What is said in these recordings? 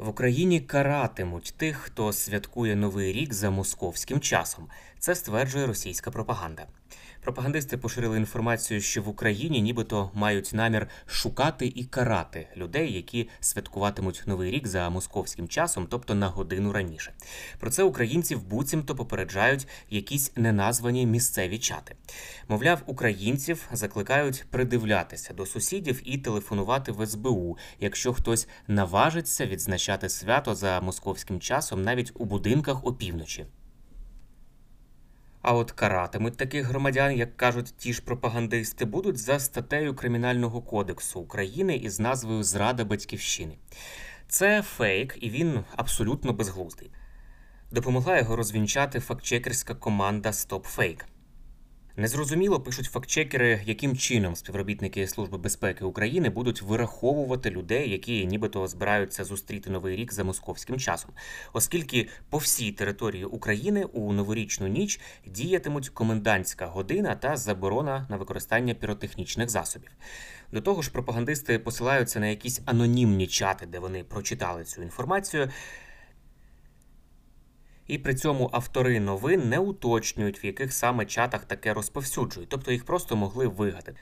В Україні каратимуть тих, хто святкує новий рік за московським часом. Це стверджує російська пропаганда. Пропагандисти поширили інформацію, що в Україні нібито мають намір шукати і карати людей, які святкуватимуть новий рік за московським часом, тобто на годину раніше. Про це українців буцімто попереджають якісь неназвані місцеві чати. Мовляв, українців закликають придивлятися до сусідів і телефонувати в СБУ, якщо хтось наважиться відзначати свято за московським часом навіть у будинках опівночі. А от каратимуть таких громадян, як кажуть ті ж пропагандисти, будуть за статтею Кримінального кодексу України із назвою Зрада батьківщини. Це фейк, і він абсолютно безглуздий. Допомогла його розвінчати фактчекерська команда StopFake. Незрозуміло пишуть фактчекери, яким чином співробітники Служби безпеки України будуть вираховувати людей, які нібито збираються зустріти новий рік за московським часом, оскільки по всій території України у новорічну ніч діятимуть комендантська година та заборона на використання піротехнічних засобів. До того ж, пропагандисти посилаються на якісь анонімні чати, де вони прочитали цю інформацію. І при цьому автори новин не уточнюють, в яких саме чатах таке розповсюджують, тобто їх просто могли вигадати.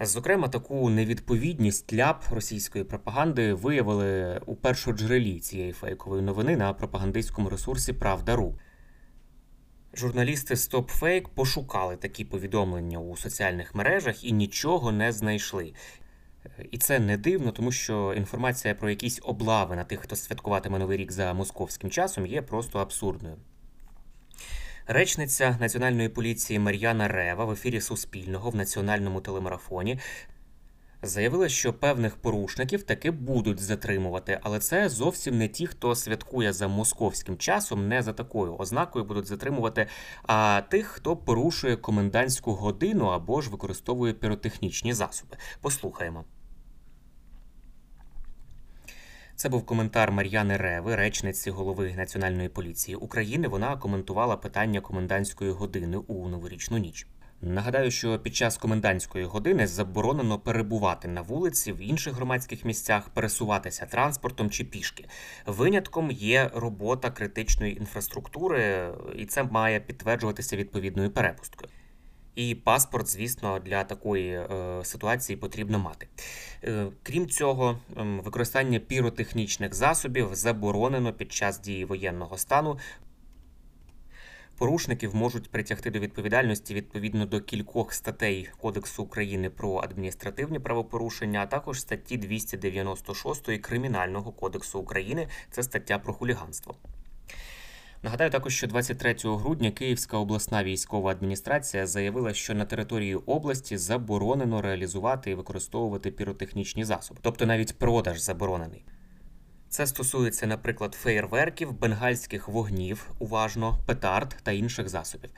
Зокрема, таку невідповідність ляп російської пропаганди виявили у першоджерелі цієї фейкової новини на пропагандистському ресурсі Правда.ру. Журналісти StopFake пошукали такі повідомлення у соціальних мережах і нічого не знайшли. І це не дивно, тому що інформація про якісь облави на тих, хто святкуватиме новий рік за московським часом, є просто абсурдною. Речниця національної поліції Мар'яна Рева в ефірі Суспільного в національному телемарафоні заявила, що певних порушників таки будуть затримувати, але це зовсім не ті, хто святкує за московським часом, не за такою ознакою будуть затримувати, а тих, хто порушує комендантську годину або ж використовує піротехнічні засоби. Послухаємо. Це був коментар Мар'яни Реви, речниці голови Національної поліції України. Вона коментувала питання комендантської години у новорічну ніч. Нагадаю, що під час комендантської години заборонено перебувати на вулиці в інших громадських місцях, пересуватися транспортом чи пішки. Винятком є робота критичної інфраструктури, і це має підтверджуватися відповідною перепусткою. І паспорт, звісно, для такої е, ситуації потрібно мати. Е, крім цього, е, використання піротехнічних засобів заборонено під час дії воєнного стану. Порушників можуть притягти до відповідальності відповідно до кількох статей Кодексу України про адміністративні правопорушення, а також статті 296 Кримінального кодексу України. Це стаття про хуліганство. Нагадаю також, що 23 грудня Київська обласна військова адміністрація заявила, що на території області заборонено реалізувати і використовувати піротехнічні засоби, тобто навіть продаж заборонений. Це стосується, наприклад, феєрверків, бенгальських вогнів, уважно, петард та інших засобів.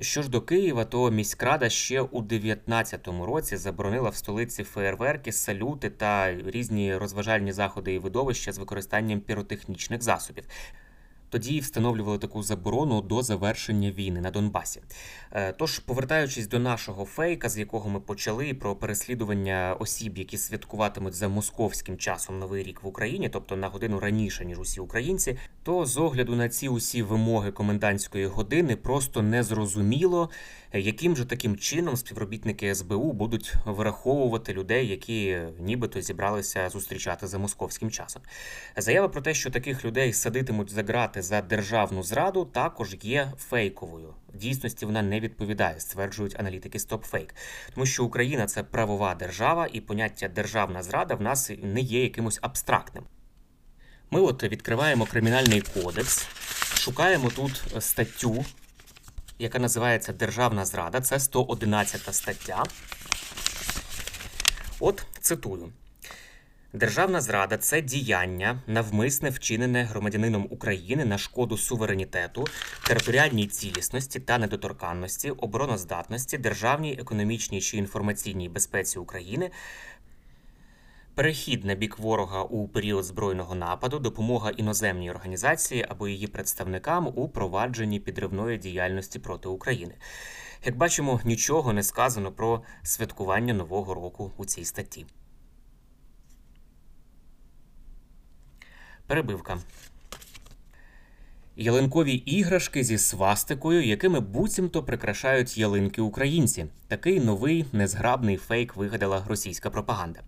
Що ж до Києва, то міськрада ще у 2019 році заборонила в столиці феєрверки, салюти та різні розважальні заходи і видовища з використанням піротехнічних засобів. Тоді встановлювали таку заборону до завершення війни на Донбасі. Е, тож, повертаючись до нашого фейка, з якого ми почали про переслідування осіб, які святкуватимуть за московським часом новий рік в Україні, тобто на годину раніше ніж усі українці, то з огляду на ці усі вимоги комендантської години просто незрозуміло, яким же таким чином співробітники СБУ будуть враховувати людей, які нібито зібралися зустрічати за московським часом. Заява про те, що таких людей садитимуть за грати за державну зраду, також є фейковою. В дійсності вона не відповідає, стверджують аналітики StopFake. тому що Україна це правова держава, і поняття державна зрада в нас не є якимось абстрактним. Ми от відкриваємо кримінальний кодекс, шукаємо тут статтю яка називається Державна зрада. Це 111 стаття. От цитую. Державна зрада це діяння, навмисне вчинене громадянином України на шкоду суверенітету, територіальній цілісності та недоторканності, обороноздатності, державній економічній чи інформаційній безпеці України, перехід на бік ворога у період збройного нападу, допомога іноземній організації або її представникам у провадженні підривної діяльності проти України. Як бачимо, нічого не сказано про святкування нового року у цій статті. Перебивка. Ялинкові іграшки зі свастикою, якими буцімто прикрашають ялинки українці. Такий новий незграбний фейк вигадала російська пропаганда.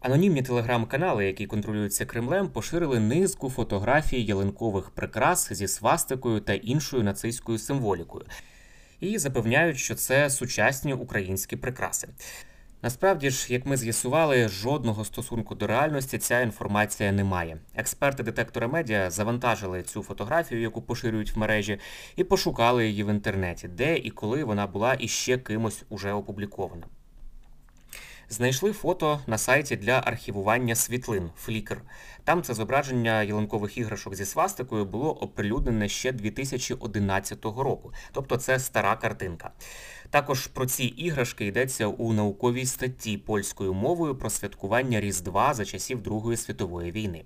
Анонімні телеграм-канали, які контролюються Кремлем, поширили низку фотографій ялинкових прикрас зі свастикою та іншою нацистською символікою, і запевняють, що це сучасні українські прикраси. Насправді ж, як ми з'ясували, жодного стосунку до реальності ця інформація не має. Експерти детектора медіа завантажили цю фотографію, яку поширюють в мережі, і пошукали її в інтернеті, де і коли вона була іще кимось уже опублікована. Знайшли фото на сайті для архівування світлин Flickr. Там це зображення ялинкових іграшок зі свастикою було оприлюднене ще 2011 року, тобто це стара картинка. Також про ці іграшки йдеться у науковій статті польською мовою про святкування Різдва за часів Другої світової війни.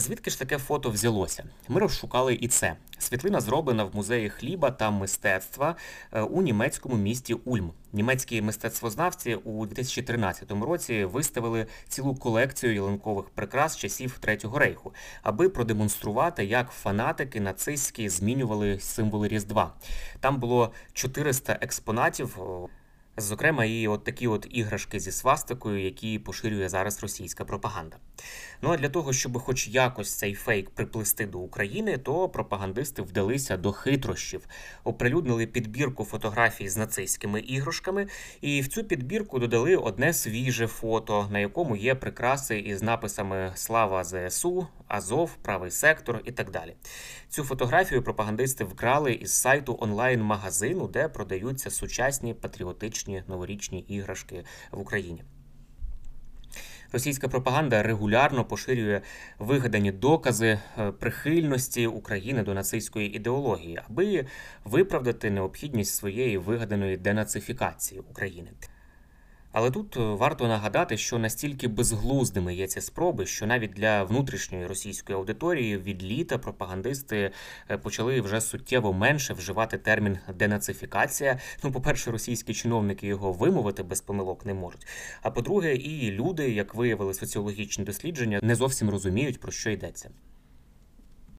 Звідки ж таке фото взялося? Ми розшукали і це. Світлина зроблена в музеї хліба та мистецтва е, у німецькому місті Ульм. Німецькі мистецтвознавці у 2013 році виставили цілу колекцію ялинкових прикрас часів Третього рейху, аби продемонструвати, як фанатики нацистські змінювали символи Різдва. Там було 400 експонатів. Зокрема, і от такі от іграшки зі свастикою, які поширює зараз російська пропаганда. Ну а для того, щоб хоч якось цей фейк приплести до України, то пропагандисти вдалися до хитрощів, оприлюднили підбірку фотографій з нацистськими іграшками, і в цю підбірку додали одне свіже фото, на якому є прикраси із написами Слава ЗСУ, Азов, Правий сектор і так далі. Цю фотографію пропагандисти вкрали із сайту онлайн-магазину, де продаються сучасні патріотичні новорічні іграшки в Україні. Російська пропаганда регулярно поширює вигадані докази е, прихильності України до нацистської ідеології, аби виправдати необхідність своєї вигаданої денацифікації України. Але тут е, варто нагадати, що настільки безглуздими є ці спроби, що навіть для внутрішньої російської аудиторії від літа пропагандисти е, почали вже суттєво менше вживати термін денацифікація. Ну, по-перше, російські чиновники його вимовити без помилок не можуть. А по-друге, і люди, як виявили соціологічні дослідження, не зовсім розуміють про що йдеться.